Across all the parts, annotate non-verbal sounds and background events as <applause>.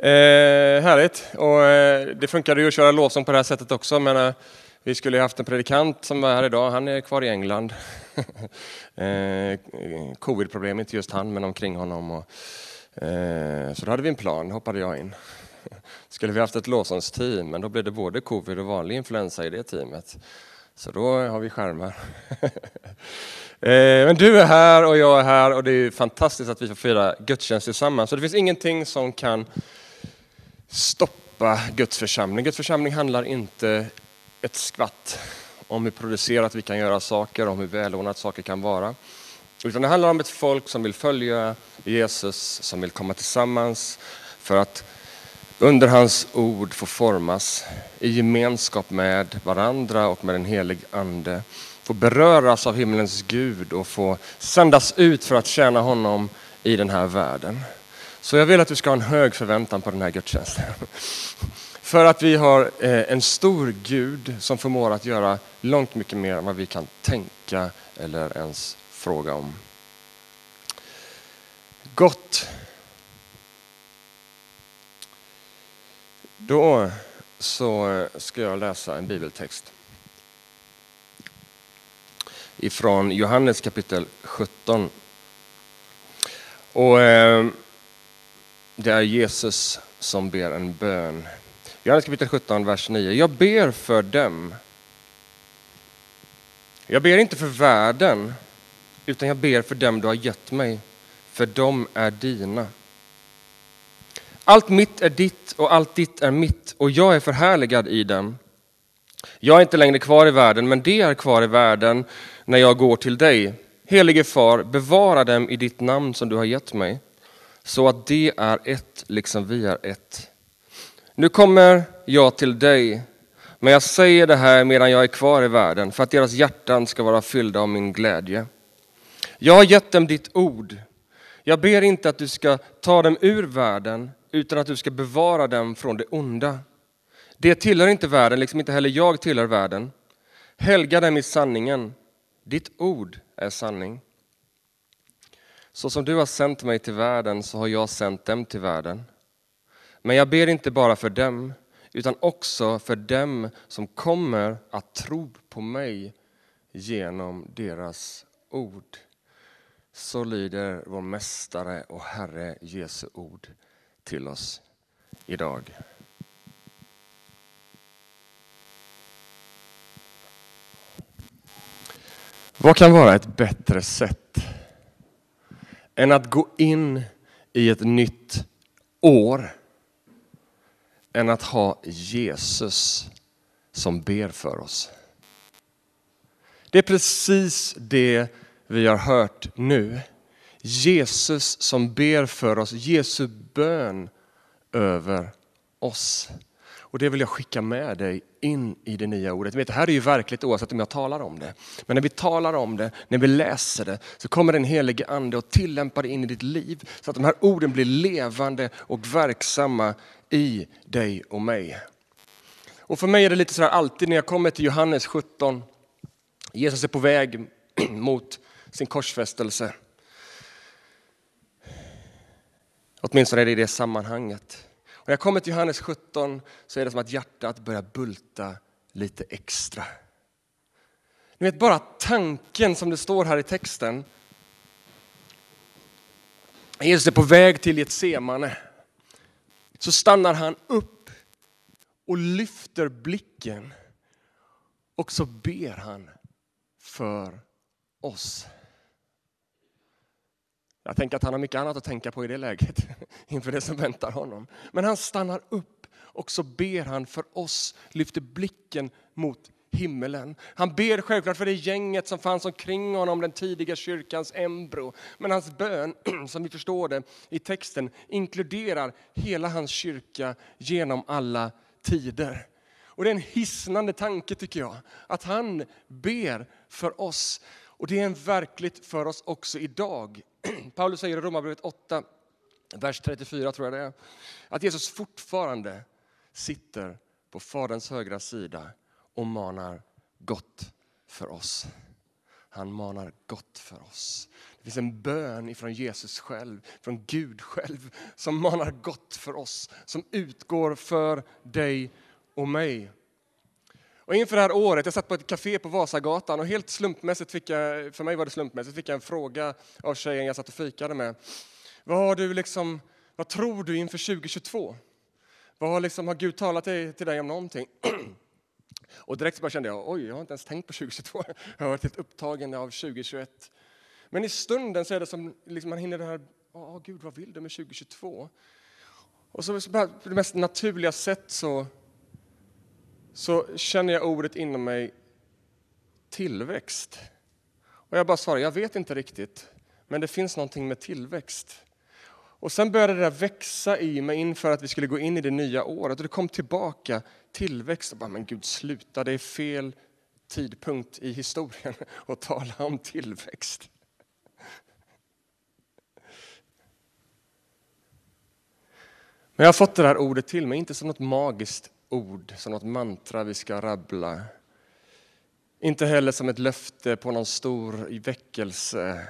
Eh, härligt. Och, eh, det funkade ju att köra lovsång på det här sättet också. Men, eh, vi skulle ju haft en predikant som var här idag. Han är kvar i England. <laughs> eh, Covid-problem, inte just han, men omkring honom. Och, eh, så då hade vi en plan, hoppade jag in. <laughs> skulle vi haft ett lovsångsteam, men då blev det både covid och vanlig influensa i det teamet. Så då har vi skärmar. <laughs> Eh, men du är här och jag är här och det är fantastiskt att vi får fira gudstjänst tillsammans. Så det finns ingenting som kan stoppa Guds församling. Guds församling handlar inte ett skvatt om hur producerat vi kan göra saker, om hur välordnat saker kan vara. Utan det handlar om ett folk som vill följa Jesus, som vill komma tillsammans för att under hans ord få formas i gemenskap med varandra och med den helig Ande. Få beröras av himlens Gud och få sändas ut för att tjäna honom i den här världen. Så jag vill att du ska ha en hög förväntan på den här gudstjänsten. <laughs> För att vi har eh, en stor Gud som förmår att göra långt mycket mer än vad vi kan tänka eller ens fråga om. Gott. Då så ska jag läsa en bibeltext ifrån Johannes kapitel 17. Och eh, det är Jesus som ber en bön. Johannes kapitel 17, vers 9. Jag ber för dem. Jag ber inte för världen, utan jag ber för dem du har gett mig, för de är dina. Allt mitt är ditt och allt ditt är mitt och jag är förhärligad i dem. Jag är inte längre kvar i världen, men det är kvar i världen när jag går till dig. Helige far, bevara dem i ditt namn som du har gett mig, så att det är ett liksom vi är ett. Nu kommer jag till dig, men jag säger det här medan jag är kvar i världen, för att deras hjärtan ska vara fyllda av min glädje. Jag har gett dem ditt ord. Jag ber inte att du ska ta dem ur världen, utan att du ska bevara dem från det onda. Det tillhör inte världen, liksom inte heller jag tillhör världen. Helga dem i sanningen. Ditt ord är sanning. Så som du har sänt mig till världen så har jag sänt dem till världen. Men jag ber inte bara för dem, utan också för dem som kommer att tro på mig genom deras ord. Så lyder vår Mästare och Herre Jesu ord till oss idag. Vad kan vara ett bättre sätt än att gå in i ett nytt år än att ha Jesus som ber för oss? Det är precis det vi har hört nu. Jesus som ber för oss, Jesu bön över oss. Och det vill jag skicka med dig in i det nya ordet. Vet, det här är ju verkligt oavsett om jag talar om det. Men när vi talar om det, när vi läser det, så kommer den helige ande och tillämpar det in i ditt liv. Så att de här orden blir levande och verksamma i dig och mig. Och för mig är det lite sådär alltid när jag kommer till Johannes 17. Jesus är på väg <clears throat> mot sin korsfästelse. Åtminstone är det i det sammanhanget. När jag kommer till Johannes 17 så är det som att hjärtat börjar bulta lite extra. Ni vet bara tanken som det står här i texten. Jesus är på väg till Getsemane. Så stannar han upp och lyfter blicken och så ber han för oss. Jag tänker att han har mycket annat att tänka på i det läget <laughs> inför det som väntar honom. Men han stannar upp och så ber han för oss, lyfter blicken mot himmelen. Han ber självklart för det gänget som fanns omkring honom, den tidiga kyrkans embro. Men hans bön, <clears throat> som vi förstår det i texten, inkluderar hela hans kyrka genom alla tider. Och det är en hisnande tanke tycker jag, att han ber för oss. Och det är en verkligt för oss också idag. <clears throat> Paulus säger i Romarbrevet 8, vers 34 tror jag det är, att Jesus fortfarande sitter på Faderns högra sida och manar gott för oss. Han manar gott för oss. Det finns en bön ifrån Jesus själv, från Gud själv, som manar gott för oss, som utgår för dig och mig. Och inför det här året, jag satt på ett café på Vasagatan och helt slumpmässigt fick jag, för mig var det slumpmässigt, fick jag en fråga av tjejen jag satt och fikade med. Vad, har du liksom, vad tror du inför 2022? Vad har, liksom, har Gud talat till, till dig om någonting? <clears throat> Och direkt bara kände jag, oj, jag har inte ens tänkt på 2022. <laughs> Jag har varit helt upptagen av 2021. Men i stunden så är det som liksom man hinner det här, åh Gud, vad vill du med 2022? Och så på det mest naturliga sätt så, så känner jag ordet inom mig tillväxt. Och jag bara svarar, jag vet inte riktigt, men det finns någonting med tillväxt. Och sen började det där växa i mig inför att vi skulle gå in i det nya året och det kom tillbaka tillväxt. Och bara, men Gud sluta, det är fel tidpunkt i historien <laughs> att tala om tillväxt. Men jag har fått det här ordet till mig, inte som något magiskt ord, som något mantra vi ska rabbla. Inte heller som ett löfte på någon stor väckelse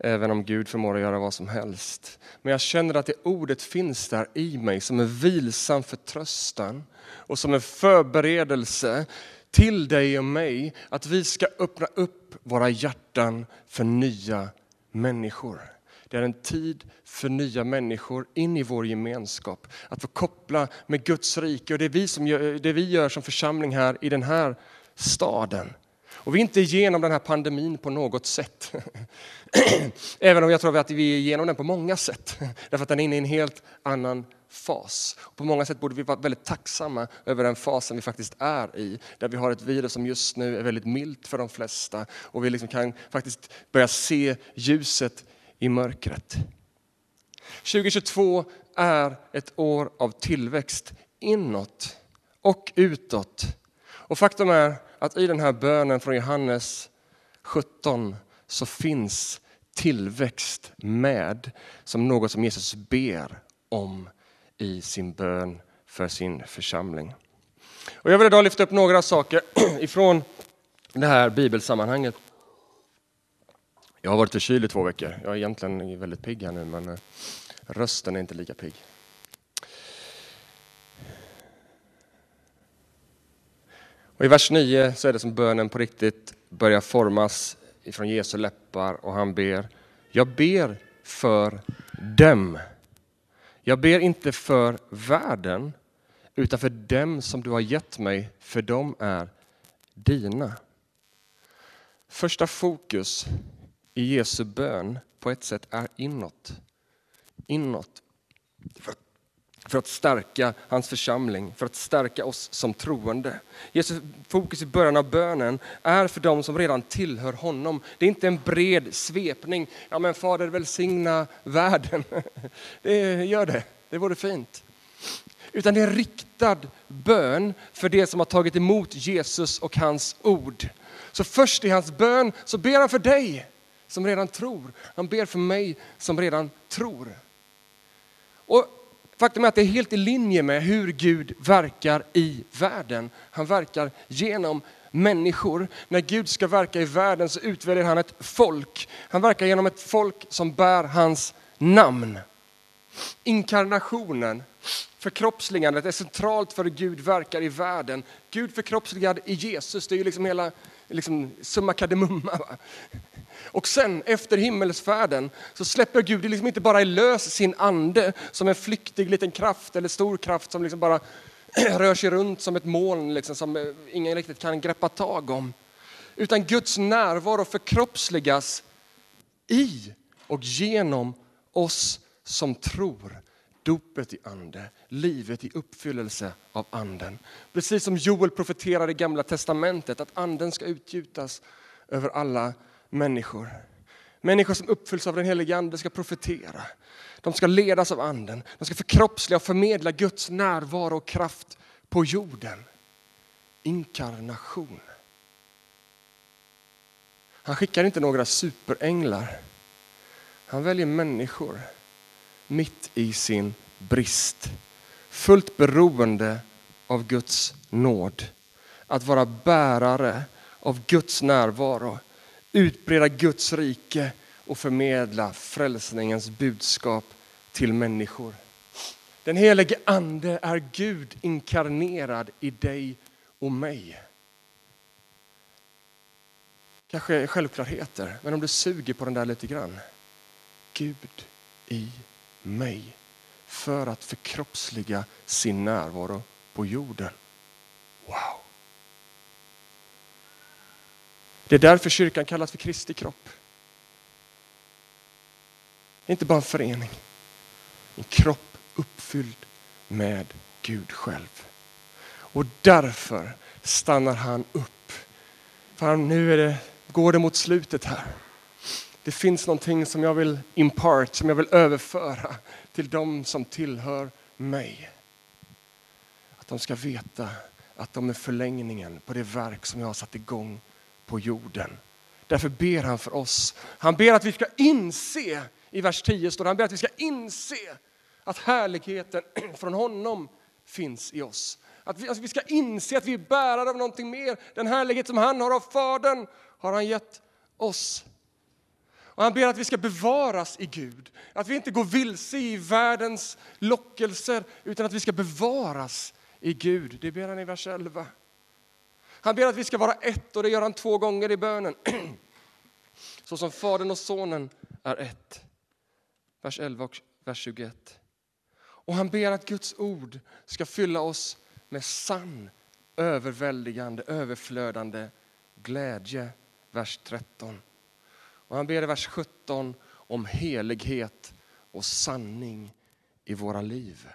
även om Gud förmår att göra vad som helst. Men jag känner att det ordet finns där i mig som en vilsam förtröstan och som en förberedelse till dig och mig att vi ska öppna upp våra hjärtan för nya människor. Det är en tid för nya människor in i vår gemenskap. Att få koppla med Guds rike och det vi, som gör, det vi gör som församling här i den här staden. Och vi är inte igenom den här pandemin på något sätt. <clears throat> Även om jag tror att vi är igenom den på många sätt. <laughs> Därför att den är inne i en helt annan fas. På många sätt borde vi vara väldigt tacksamma över den fasen vi faktiskt är i. Där vi har ett virus som just nu är väldigt milt för de flesta och vi liksom kan faktiskt börja se ljuset i mörkret. 2022 är ett år av tillväxt inåt och utåt. Och faktum är att i den här bönen från Johannes 17 så finns tillväxt med som något som Jesus ber om i sin bön för sin församling. Och jag vill idag lyfta upp några saker <clears throat> ifrån det här bibelsammanhanget. Jag har varit förkyld i två veckor. Jag är egentligen väldigt pigg här nu men eh, rösten är inte lika pigg. Och I vers 9 så är det som bönen på riktigt börjar formas ifrån Jesu läppar och han ber, jag ber för dem. Jag ber inte för världen, utan för dem som du har gett mig, för de är dina. Första fokus i Jesu bön på ett sätt är inåt. Inåt för att stärka hans församling, för att stärka oss som troende. Jesu fokus i början av bönen är för dem som redan tillhör honom. Det är inte en bred svepning. Ja men Fader välsigna världen. <laughs> Det gör det, det vore fint. Utan det är en riktad bön för det som har tagit emot Jesus och hans ord. Så först i hans bön så ber han för dig som redan tror. Han ber för mig som redan tror. Och Faktum är att det är helt i linje med hur Gud verkar i världen. Han verkar genom människor. När Gud ska verka i världen så utväljer han ett folk. Han verkar genom ett folk som bär hans namn. Inkarnationen, förkroppsligandet är centralt för hur Gud verkar i världen. Gud förkroppsligad i Jesus, det är ju liksom hela liksom, summa kardemumma. Och sen efter himmelsfärden så släpper Gud liksom inte bara lös sin ande som en flyktig liten kraft eller stor kraft som liksom bara <clears throat> rör sig runt som ett moln liksom, som eh, ingen riktigt kan greppa tag om. Utan Guds närvaro förkroppsligas i och genom oss som tror. Dopet i ande, livet i uppfyllelse av anden. Precis som Joel profeterar i gamla testamentet att anden ska utgjutas över alla människor. Människor som uppfylls av den helige Ande ska profetera. De ska ledas av Anden. De ska förkroppsliga och förmedla Guds närvaro och kraft på jorden. Inkarnation. Han skickar inte några superänglar. Han väljer människor mitt i sin brist. Fullt beroende av Guds nåd. Att vara bärare av Guds närvaro utbreda Guds rike och förmedla frälsningens budskap till människor. Den helige Ande är Gud inkarnerad i dig och mig. Kanske självklarheter, men om du suger på den där lite grann. Gud i mig för att förkroppsliga sin närvaro på jorden. Wow! Det är därför kyrkan kallas för Kristi kropp. Inte bara en förening, en kropp uppfylld med Gud själv. Och därför stannar han upp. För nu är det, går det mot slutet här. Det finns någonting som jag vill impart, som jag vill överföra till dem som tillhör mig. Att de ska veta att de är förlängningen på det verk som jag har satt igång på jorden. Därför ber han för oss. Han ber att vi ska inse, i vers 10 står det, han ber att vi ska inse att härligheten <clears throat> från honom finns i oss. Att vi, alltså vi ska inse att vi är bärare av någonting mer. Den härlighet som han har av Fadern har han gett oss. Och han ber att vi ska bevaras i Gud. Att vi inte går vilse i världens lockelser utan att vi ska bevaras i Gud. Det ber han i vers 11. Han ber att vi ska vara ett och det gör han två gånger i bönen. <clears throat> Så som Fadern och Sonen är ett. Vers 11 och vers 21. Och han ber att Guds ord ska fylla oss med sann, överväldigande, överflödande glädje. Vers 13. Och han ber i vers 17 om helighet och sanning i våra liv.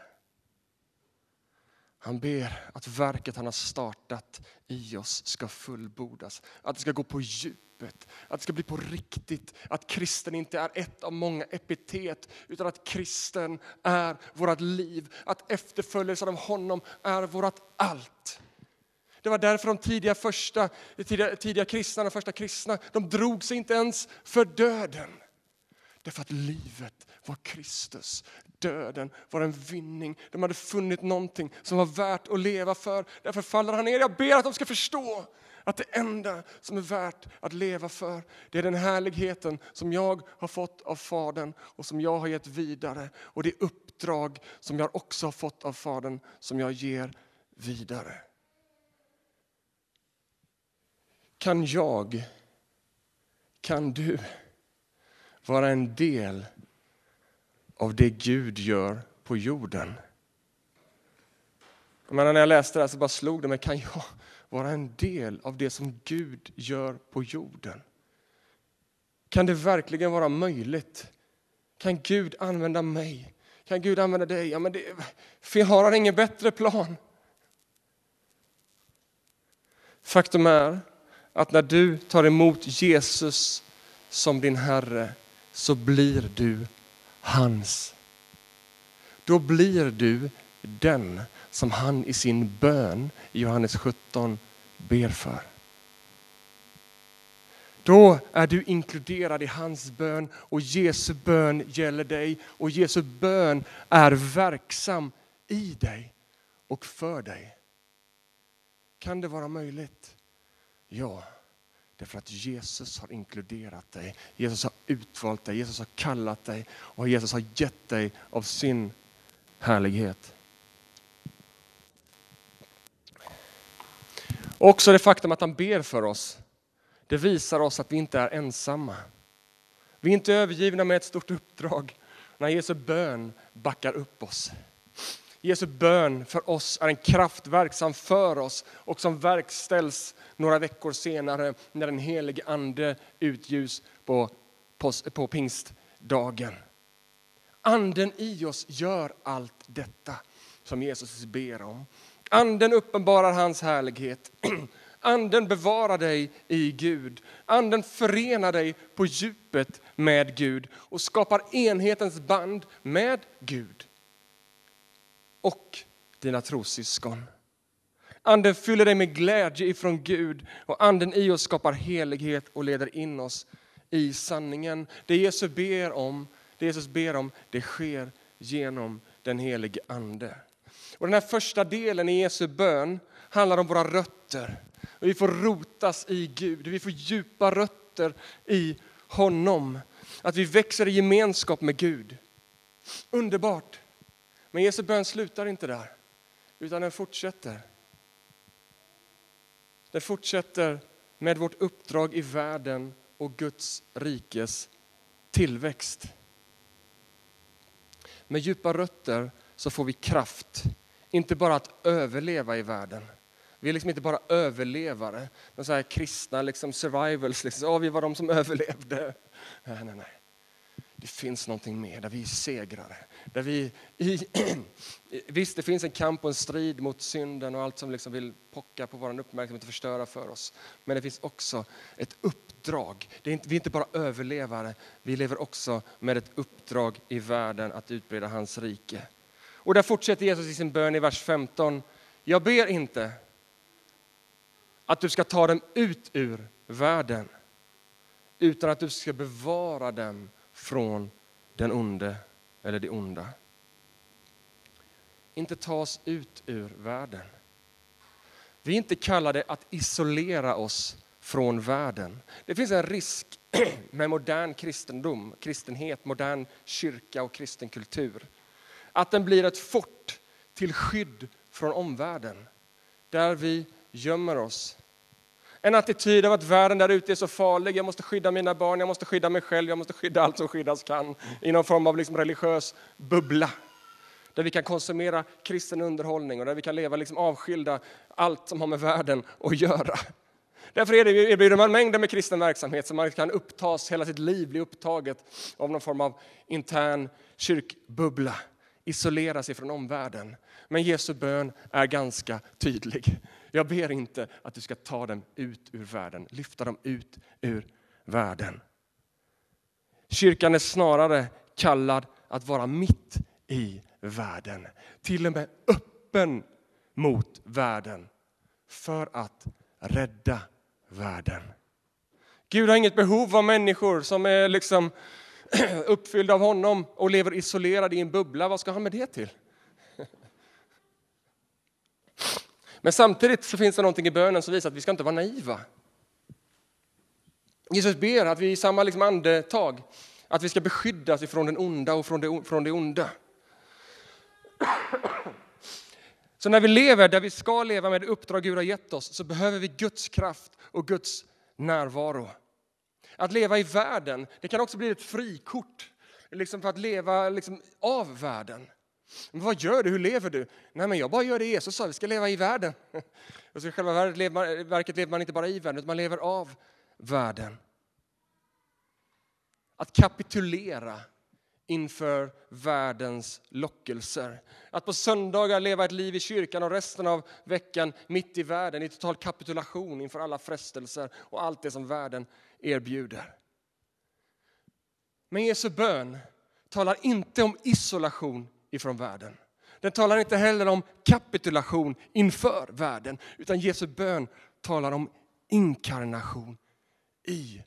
Han ber att verket han har startat i oss ska fullbordas, att det ska gå på djupet, att det ska bli på riktigt, att kristen inte är ett av många epitet, utan att kristen är vårt liv, att efterföljelsen av honom är vårt allt. Det var därför de tidiga, första, tidiga, tidiga kristna, de första kristna, de drog sig inte ens för döden. Därför att livet var Kristus. Döden var en vinning. De hade funnit någonting som var värt att leva för. Därför faller han ner. Jag ber att de ska förstå att det enda som är värt att leva för, det är den härligheten som jag har fått av Fadern och som jag har gett vidare. Och det uppdrag som jag också har fått av Fadern som jag ger vidare. Kan jag, kan du vara en del av det Gud gör på jorden? Men när jag läste det här så bara slog det mig, kan jag vara en del av det som Gud gör på jorden? Kan det verkligen vara möjligt? Kan Gud använda mig? Kan Gud använda dig? Ja, men det, har han ingen bättre plan? Faktum är att när du tar emot Jesus som din Herre så blir du hans. Då blir du den som han i sin bön i Johannes 17 ber för. Då är du inkluderad i hans bön och Jesu bön gäller dig och Jesu bön är verksam i dig och för dig. Kan det vara möjligt? Ja, därför att Jesus har inkluderat dig. Jesus har utvalt dig, Jesus har kallat dig och Jesus har gett dig av sin härlighet. Också det faktum att han ber för oss, det visar oss att vi inte är ensamma. Vi är inte övergivna med ett stort uppdrag när Jesu bön backar upp oss. Jesu bön för oss är en kraft verksam för oss och som verkställs några veckor senare när den helige ande utljus på, på, på pingstdagen. Anden i oss gör allt detta som Jesus ber om. Anden uppenbarar hans härlighet. <clears throat> Anden bevarar dig i Gud. Anden förenar dig på djupet med Gud och skapar enhetens band med Gud och dina trossyskon. Anden fyller dig med glädje ifrån Gud och anden i oss skapar helighet och leder in oss i sanningen. Det Jesus ber om, det Jesus ber om, det sker genom den helige Ande. Och den här första delen i Jesu bön handlar om våra rötter. Och vi får rotas i Gud, vi får djupa rötter rötter i honom. Att vi växer i gemenskap med Gud. Underbart! Men Jesu bön slutar inte där, utan den fortsätter. Den fortsätter med vårt uppdrag i världen och Guds rikes tillväxt. Med djupa rötter så får vi kraft, inte bara att överleva i världen. Vi är liksom inte bara överlevare, de så här kristna liksom survivals. Liksom. Oh, vi var de som <laughs> överlevde. Nej, nej, nej. Det finns någonting mer, där vi är segrare. Där vi i, <clears throat> visst, det finns en kamp och en strid mot synden och allt som liksom vill pocka på vår uppmärksamhet och förstöra för oss. Men det finns också ett uppdrag. Det är inte, vi är inte bara överlevare, vi lever också med ett uppdrag i världen att utbreda hans rike. Och där fortsätter Jesus i sin bön i vers 15. Jag ber inte att du ska ta dem ut ur världen, utan att du ska bevara dem från den onde eller det onda. Inte ta oss ut ur världen. Vi är inte kallade att isolera oss från världen. Det finns en risk <clears throat> med modern kristendom, kristenhet, modern kyrka och kristen kultur. Att den blir ett fort till skydd från omvärlden. Där vi gömmer oss en attityd av att världen där ute är så farlig, jag måste skydda mina barn, jag måste skydda mig själv, jag måste skydda allt som skyddas kan. I någon form av liksom religiös bubbla. Där vi kan konsumera kristen underhållning och där vi kan leva liksom avskilda allt som har med världen att göra. Därför erbjuder man mängder med kristen verksamhet som man kan upptas, hela sitt liv bli upptaget av någon form av intern kyrkbubbla. Isolera sig från omvärlden. Men Jesu bön är ganska tydlig. Jag ber inte att du ska ta dem ut ur världen, lyfta dem ut ur världen. Kyrkan är snarare kallad att vara mitt i världen, till och med öppen mot världen, för att rädda världen. Gud har inget behov av människor som är liksom <clears throat> uppfyllda av honom och lever isolerade i en bubbla. Vad ska han med det till? Men samtidigt så finns det någonting i bönen som visar att vi ska inte vara naiva. Jesus ber att vi i samma liksom andetag att vi ska beskyddas ifrån den onda och från det, från det onda. Så när vi lever där vi ska leva med det uppdrag Gud har gett oss så behöver vi Guds kraft och Guds närvaro. Att leva i världen det kan också bli ett frikort liksom för att leva liksom av världen. Men vad gör du? Hur lever du? Nej, men jag bara gör det Jesus sa, vi ska leva i världen. Och så I själva verket lever, man, verket lever man inte bara i världen, utan man lever av världen. Att kapitulera inför världens lockelser. Att på söndagar leva ett liv i kyrkan och resten av veckan mitt i världen i total kapitulation inför alla frestelser och allt det som världen erbjuder. Men Jesu bön talar inte om isolation ifrån världen. Den talar inte heller om kapitulation inför världen, utan Jesu bön talar om inkarnation i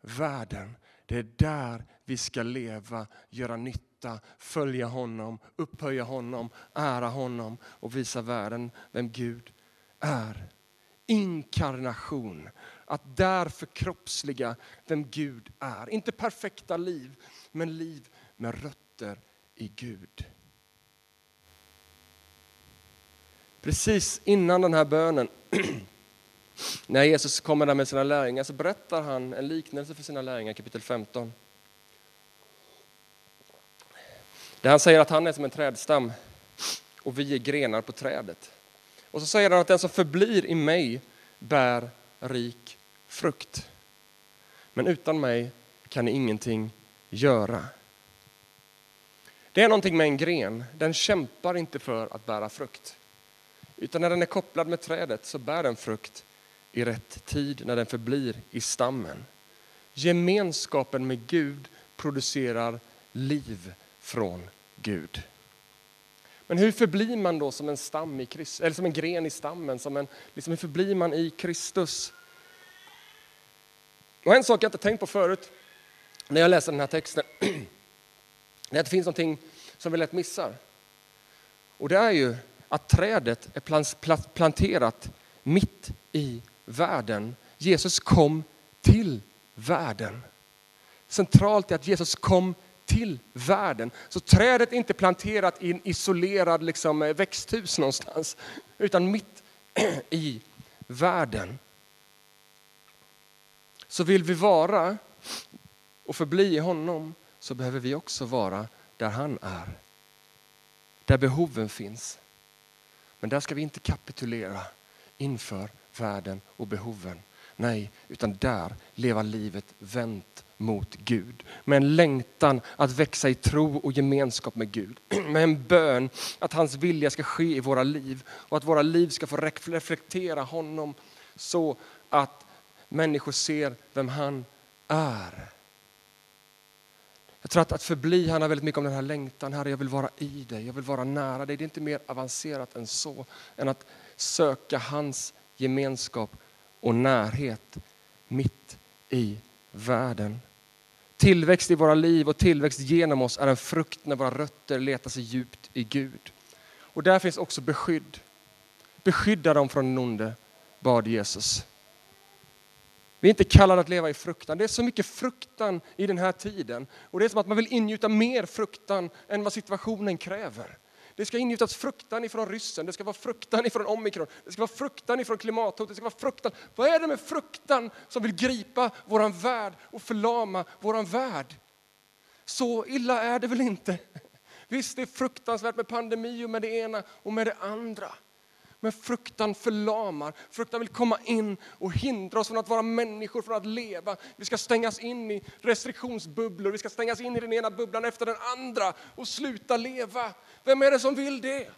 världen. Det är där vi ska leva, göra nytta, följa honom, upphöja honom, ära honom och visa världen vem Gud är. Inkarnation, att där förkroppsliga vem Gud är. Inte perfekta liv, men liv med rötter i Gud. Precis innan den här bönen, <clears throat> när Jesus kommer där med sina lärjungar, så berättar han en liknelse för sina lärjungar, kapitel 15. Där han säger att han är som en trädstam och vi är grenar på trädet. Och så säger han att den som förblir i mig bär rik frukt. Men utan mig kan ni ingenting göra. Det är någonting med en gren, den kämpar inte för att bära frukt. Utan när den är kopplad med trädet så bär den frukt i rätt tid när den förblir i stammen. Gemenskapen med Gud producerar liv från Gud. Men hur förblir man då som en, stam i Christ, eller som en gren i stammen? Som en, liksom, hur förblir man i Kristus? Och en sak jag inte tänkt på förut när jag läser den här texten, <clears throat> är att det finns någonting som vi lätt missar. Och det är ju att trädet är planterat mitt i världen. Jesus kom till världen. Centralt är att Jesus kom till världen. Så trädet är inte planterat i en isolerad liksom, eh, växthus någonstans, utan mitt <clears throat> i världen. Så vill vi vara och förbli i honom så behöver vi också vara där han är. Där behoven finns. Men där ska vi inte kapitulera inför världen och behoven. Nej, utan där leva livet vänt mot Gud. Med en längtan att växa i tro och gemenskap med Gud. <clears throat> Med en bön att hans vilja ska ske i våra liv och att våra liv ska få reflektera honom så att människor ser vem han är. Tror att, att förbli handlar väldigt mycket om den här längtan. Herre, jag vill vara i dig, jag vill vara nära dig. Det är inte mer avancerat än så, än att söka hans gemenskap och närhet mitt i världen. Tillväxt i våra liv och tillväxt genom oss är en frukt när våra rötter letar sig djupt i Gud. Och där finns också beskydd. Beskydda dem från den onde, bad Jesus. Vi är inte kallade att leva i fruktan. Det är så mycket fruktan i den här tiden. Och det är som att man vill ingjuta mer fruktan än vad situationen kräver. Det ska ingjutas fruktan ifrån ryssen, det ska vara fruktan ifrån omikron, det ska vara fruktan ifrån klimathotet, det ska vara fruktan. Vad är det med fruktan som vill gripa våran värld och förlama våran värld? Så illa är det väl inte? Visst, det är fruktansvärt med pandemi och med det ena och med det andra. Men fruktan förlamar. Fruktan vill komma in och hindra oss från att vara människor, från att leva. Vi ska stängas in i restriktionsbubblor, vi ska stängas in i den ena bubblan efter den andra och sluta leva. Vem är det som vill det?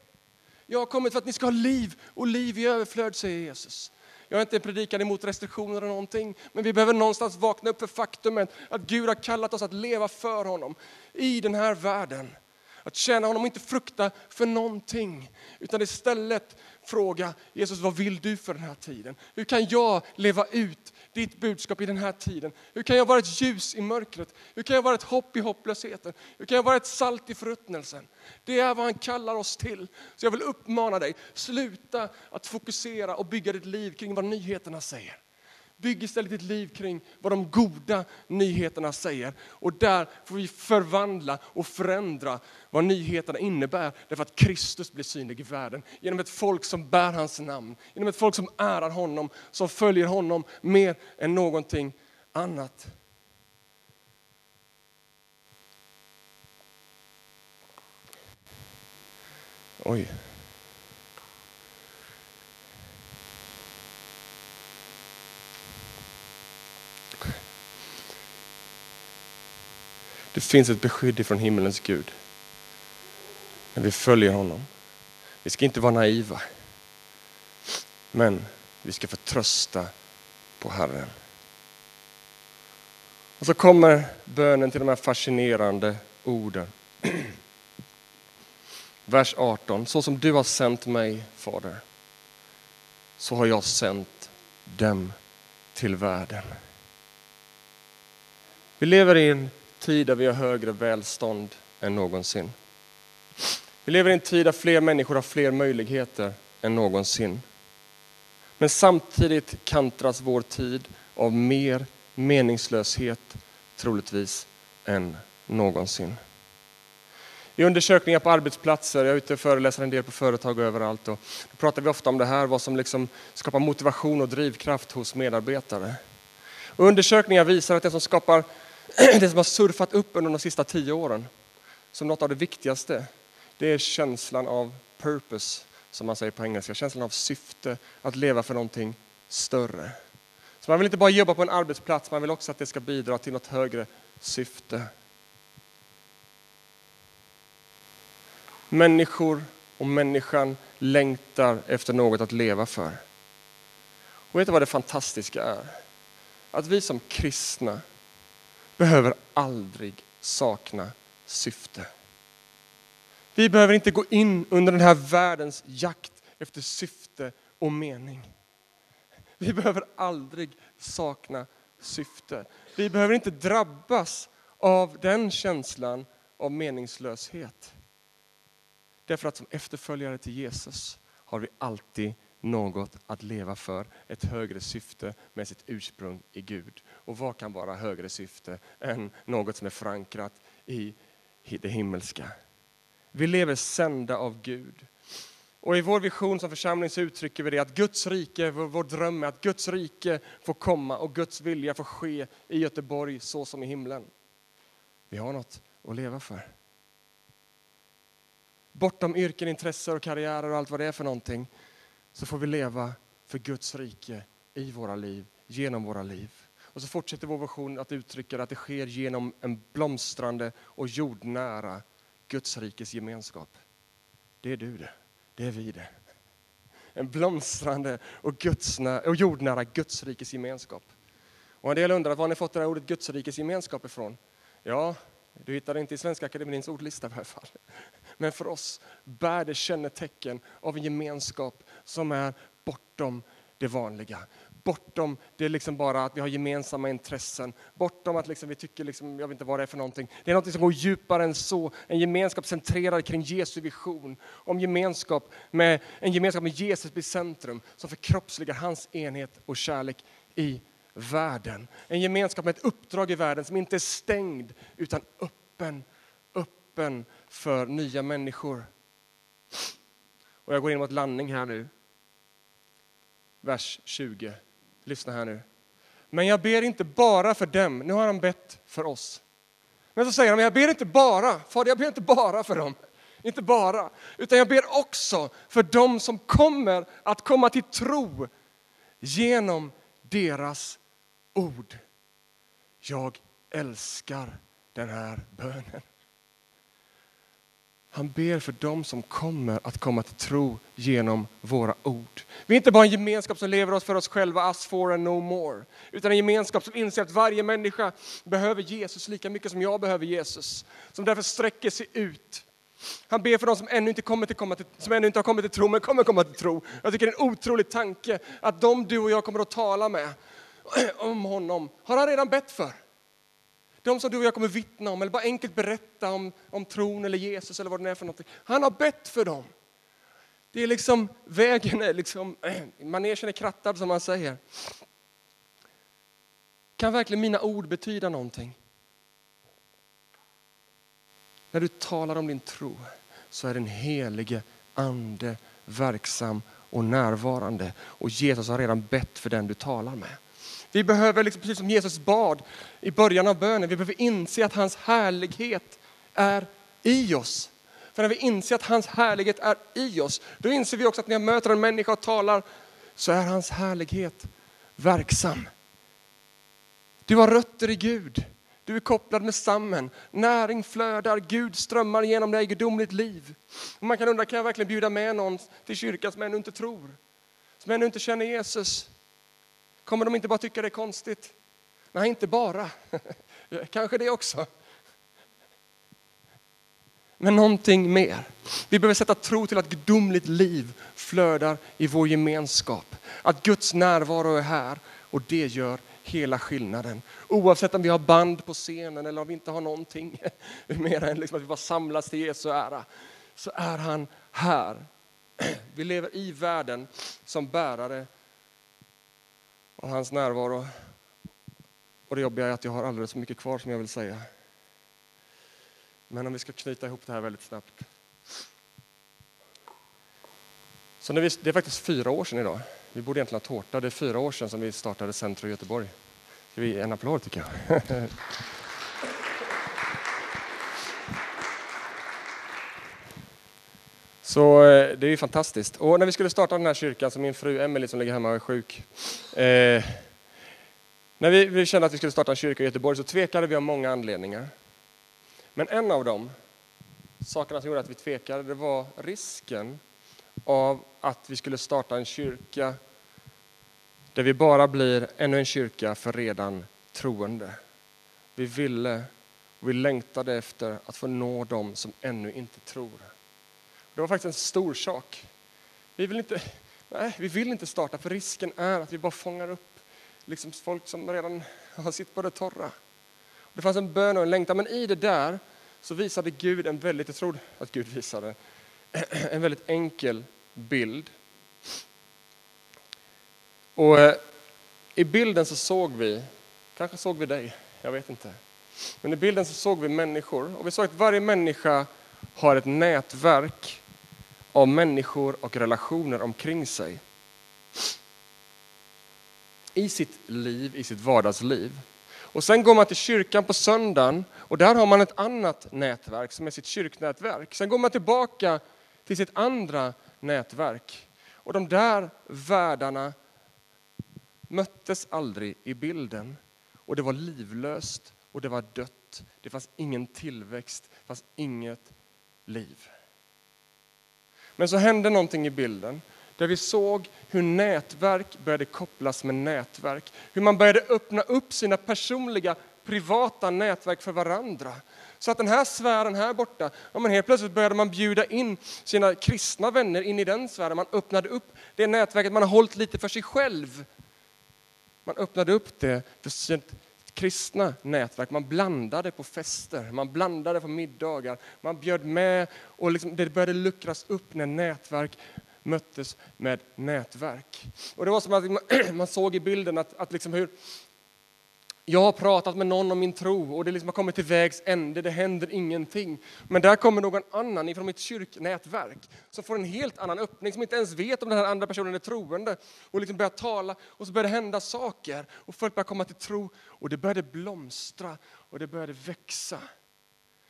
Jag har kommit för att ni ska ha liv och liv i överflöd, säger Jesus. Jag är inte predikan emot restriktioner eller någonting, men vi behöver någonstans vakna upp för faktumet att Gud har kallat oss att leva för honom i den här världen. Att tjäna honom och inte frukta för någonting, utan istället fråga Jesus, vad vill du för den här tiden? Hur kan jag leva ut ditt budskap i den här tiden? Hur kan jag vara ett ljus i mörkret? Hur kan jag vara ett hopp i hopplösheten? Hur kan jag vara ett salt i förruttnelsen? Det är vad han kallar oss till. Så jag vill uppmana dig, sluta att fokusera och bygga ditt liv kring vad nyheterna säger. Bygg istället ditt liv kring vad de goda nyheterna säger. Och där får vi förvandla och förändra vad nyheterna innebär. Därför att Kristus blir synlig i världen. Genom ett folk som bär hans namn. Genom ett folk som ärar honom, som följer honom mer än någonting annat. Oj. Det finns ett beskydd ifrån himmelens Gud. När vi följer honom. Vi ska inte vara naiva. Men vi ska förtrösta på Herren. Och så kommer bönen till de här fascinerande orden. <clears throat> Vers 18. Så som du har sänt mig, Fader, så har jag sänt dem till världen. Vi lever i en tid där vi har högre välstånd än någonsin. Vi lever i en tid där fler människor har fler möjligheter än någonsin. Men samtidigt kantras vår tid av mer meningslöshet, troligtvis, än någonsin. I undersökningar på arbetsplatser, jag är ute och föreläser en del på företag och överallt, och då pratar vi ofta om det här, vad som liksom skapar motivation och drivkraft hos medarbetare. Och undersökningar visar att det som skapar <clears throat> det som har surfat upp under de sista tio åren som något av det viktigaste, det är känslan av purpose, som man säger på engelska, känslan av syfte, att leva för någonting större. Så man vill inte bara jobba på en arbetsplats, man vill också att det ska bidra till något högre syfte. Människor och människan längtar efter något att leva för. Och vet du vad det fantastiska är? Att vi som kristna behöver aldrig sakna syfte. Vi behöver inte gå in under den här världens jakt efter syfte och mening. Vi behöver aldrig sakna syfte. Vi behöver inte drabbas av den känslan av meningslöshet. Därför att som efterföljare till Jesus har vi alltid något att leva för, ett högre syfte med sitt ursprung i Gud. Och vad kan vara högre syfte än något som är förankrat i det himmelska? Vi lever sända av Gud. Och i vår vision som församling så uttrycker vi det att Guds rike, vår dröm är att Guds rike får komma och Guds vilja får ske i Göteborg så som i himlen. Vi har något att leva för. Bortom yrken, intressen och karriärer och allt vad det är för någonting så får vi leva för Guds rike i våra liv, genom våra liv. Och så fortsätter vår vision att uttrycka att det sker genom en blomstrande och jordnära Guds rikes gemenskap. Det är du det. Det är vi det. En blomstrande och, gudsnä, och jordnära Guds rikes gemenskap. Och en del undrar, var har ni fått det här ordet Guds rikes gemenskap ifrån? Ja, du hittar det inte i Svenska Akademiens ordlista i alla fall. Men för oss bär det kännetecken av en gemenskap som är bortom det vanliga. Bortom det liksom bara att vi har gemensamma intressen. Bortom att liksom vi tycker, liksom, jag vet inte vad det är för någonting. Det är något som går djupare än så. En gemenskap centrerad kring Jesu vision. Om gemenskap med, en gemenskap med Jesus i centrum som förkroppsligar hans enhet och kärlek i världen. En gemenskap med ett uppdrag i världen som inte är stängd utan öppen, öppen för nya människor. Och jag går in mot landning här nu. Vers 20. Lyssna här nu. Men jag ber inte bara för dem. Nu har han bett för oss. Men så säger han, men jag ber inte bara, Fader jag ber inte bara för dem. Inte bara, utan jag ber också för dem som kommer att komma till tro genom deras ord. Jag älskar den här bönen. Han ber för dem som kommer att komma till tro genom våra ord. Vi är inte bara en gemenskap som lever oss för oss själva, us for and no more. Utan en gemenskap som inser att varje människa behöver Jesus lika mycket som jag behöver Jesus. Som därför sträcker sig ut. Han ber för dem som ännu inte, kommer till, komma till, som ännu inte har kommit till tro, men kommer komma till tro. Jag tycker det är en otrolig tanke att de du och jag kommer att tala med om honom har han redan bett för. De som du och jag kommer vittna om eller bara enkelt berätta om, om tron eller Jesus eller vad det är för någonting. Han har bett för dem. Det är liksom, vägen är liksom, <clears throat> manegen är krattad som man säger. Kan verkligen mina ord betyda någonting? När du talar om din tro så är den helige ande verksam och närvarande. Och Jesus har redan bett för den du talar med. Vi behöver, liksom, precis som Jesus bad i början av bönen, vi behöver inse att hans härlighet är i oss. För när vi inser att hans härlighet är i oss, då inser vi också att när jag möter en människa och talar, så är hans härlighet verksam. Du har rötter i Gud. Du är kopplad med stammen. Näring flödar, Gud strömmar genom dig, gudomligt liv. Och man kan undra, kan jag verkligen bjuda med någon till kyrkan som ännu inte tror? Som ännu inte känner Jesus? Kommer de inte bara tycka det är konstigt? Nej, inte bara. <laughs> Kanske det också. Men någonting mer. Vi behöver sätta tro till att gudomligt liv flödar i vår gemenskap. Att Guds närvaro är här och det gör hela skillnaden. Oavsett om vi har band på scenen eller om vi inte har någonting <laughs> mer än liksom att vi bara samlas till Jesu ära, så är han här. <clears throat> Vi lever i världen som bärare av hans närvaro. Och det jobbiga är att jag har alldeles för mycket kvar som jag vill säga. Men om vi ska knyta ihop det här väldigt snabbt. Så när vi, det är faktiskt fyra år sedan idag. Vi borde egentligen ha tårta. Det är fyra år sedan som vi startade Centrum Göteborg. Ska vi en applåd tycker jag. <laughs> Så eh, det är ju fantastiskt. Och när vi skulle starta den här kyrkan, så min fru Emelie som ligger hemma och är sjuk. Eh, när vi, vi kände att vi skulle starta en kyrka i Göteborg så tvekade vi av många anledningar. Men en av de sakerna som gjorde att vi tvekade, det var risken av att vi skulle starta en kyrka där vi bara blir ännu en kyrka för redan troende. Vi ville och vi längtade efter att få nå dem som ännu inte tror. Det var faktiskt en stor sak. Vi vill inte, nej, vi vill inte starta för risken är att vi bara fångar upp liksom folk som redan har sitt på det torra. Det fanns en bön och en längtan, men i det där så visade Gud en väldigt, jag tror att Gud visade, en väldigt enkel bild. Och eh, i bilden så såg vi, kanske såg vi dig, jag vet inte. Men i bilden så såg vi människor och vi såg att varje människa har ett nätverk av människor och relationer omkring sig. I sitt liv, i sitt vardagsliv. Och sen går man till kyrkan på söndagen och där har man ett annat nätverk som är sitt kyrknätverk. Sen går man tillbaka till sitt andra nätverk. Och de där världarna möttes aldrig i bilden. Och det var livlöst och det var dött. Det fanns ingen tillväxt, det fanns inget liv. Men så hände någonting i bilden där vi såg hur nätverk började kopplas med nätverk. Hur man började öppna upp sina personliga, privata nätverk för varandra. Så att den här sfären här borta, ja men helt plötsligt började man bjuda in sina kristna vänner in i den sfären. Man öppnade upp det nätverket man har hållit lite för sig själv. Man öppnade upp det för sitt kristna nätverk. Man blandade på fester, man blandade på middagar, man bjöd med och liksom, det började luckras upp när nätverk möttes med nätverk. Och det var som att man <clears throat> såg i bilden att, att liksom hur jag har pratat med någon om min tro och det liksom har kommit till vägs ände, det händer ingenting. Men där kommer någon annan ifrån mitt kyrknätverk som får en helt annan öppning, som inte ens vet om den här andra personen är troende. Och liksom börjar tala och så börjar det hända saker och folk börjar komma till tro och det började blomstra och det började växa.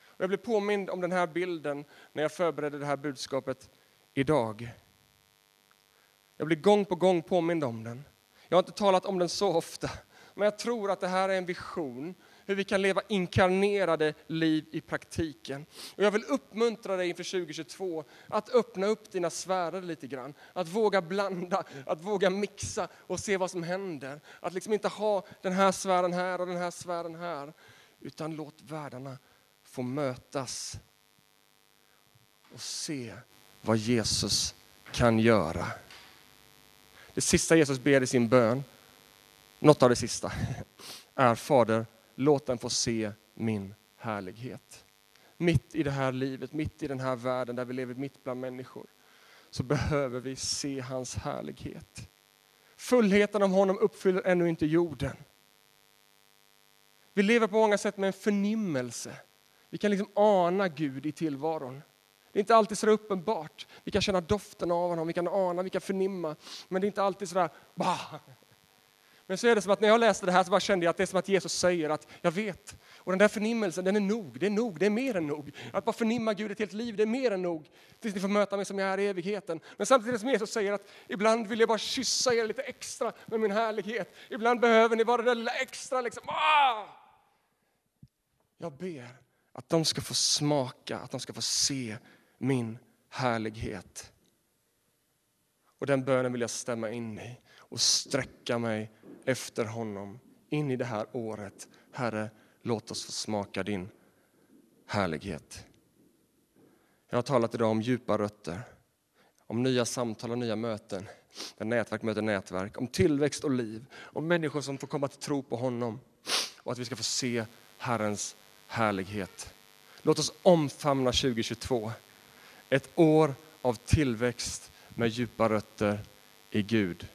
Och jag blev påmind om den här bilden när jag förberedde det här budskapet idag. Jag blir gång på gång påmind om den. Jag har inte talat om den så ofta, men jag tror att det här är en vision, hur vi kan leva inkarnerade liv i praktiken. Och jag vill uppmuntra dig inför 2022 att öppna upp dina sfärer lite grann. Att våga blanda, att våga mixa och se vad som händer. Att liksom inte ha den här sfären här och den här sfären här. Utan låt världarna få mötas och se vad Jesus kan göra. Det sista Jesus ber i sin bön, något av det sista, är Fader, låt den få se min härlighet. Mitt i det här livet, mitt i den här världen där vi lever mitt bland människor, så behöver vi se hans härlighet. Fullheten av honom uppfyller ännu inte jorden. Vi lever på många sätt med en förnimmelse. Vi kan liksom ana Gud i tillvaron. Det är inte alltid så uppenbart. Vi kan känna doften av honom, vi kan ana, vi kan förnimma. Men det är inte alltid sådär, bah. Men så är det som att när jag läste det här så bara kände jag att det är som att Jesus säger att jag vet. Och den där förnimmelsen, den är nog, det är nog, det är mer än nog. Att bara förnimma Gud ett helt liv, det är mer än nog. Tills ni får möta mig som jag är i evigheten. Men samtidigt som Jesus säger att ibland vill jag bara kyssa er lite extra med min härlighet. Ibland behöver ni bara det där lilla extra liksom. Ah! Jag ber att de ska få smaka, att de ska få se min härlighet. Och den bönen vill jag stämma in i och sträcka mig efter honom in i det här året. Herre, låt oss få smaka din härlighet. Jag har talat idag om djupa rötter, om nya samtal och nya möten, där nätverk möter nätverk, om tillväxt och liv, om människor som får komma till tro på honom och att vi ska få se Herrens härlighet. Låt oss omfamna 2022 ett år av tillväxt med djupa rötter i Gud.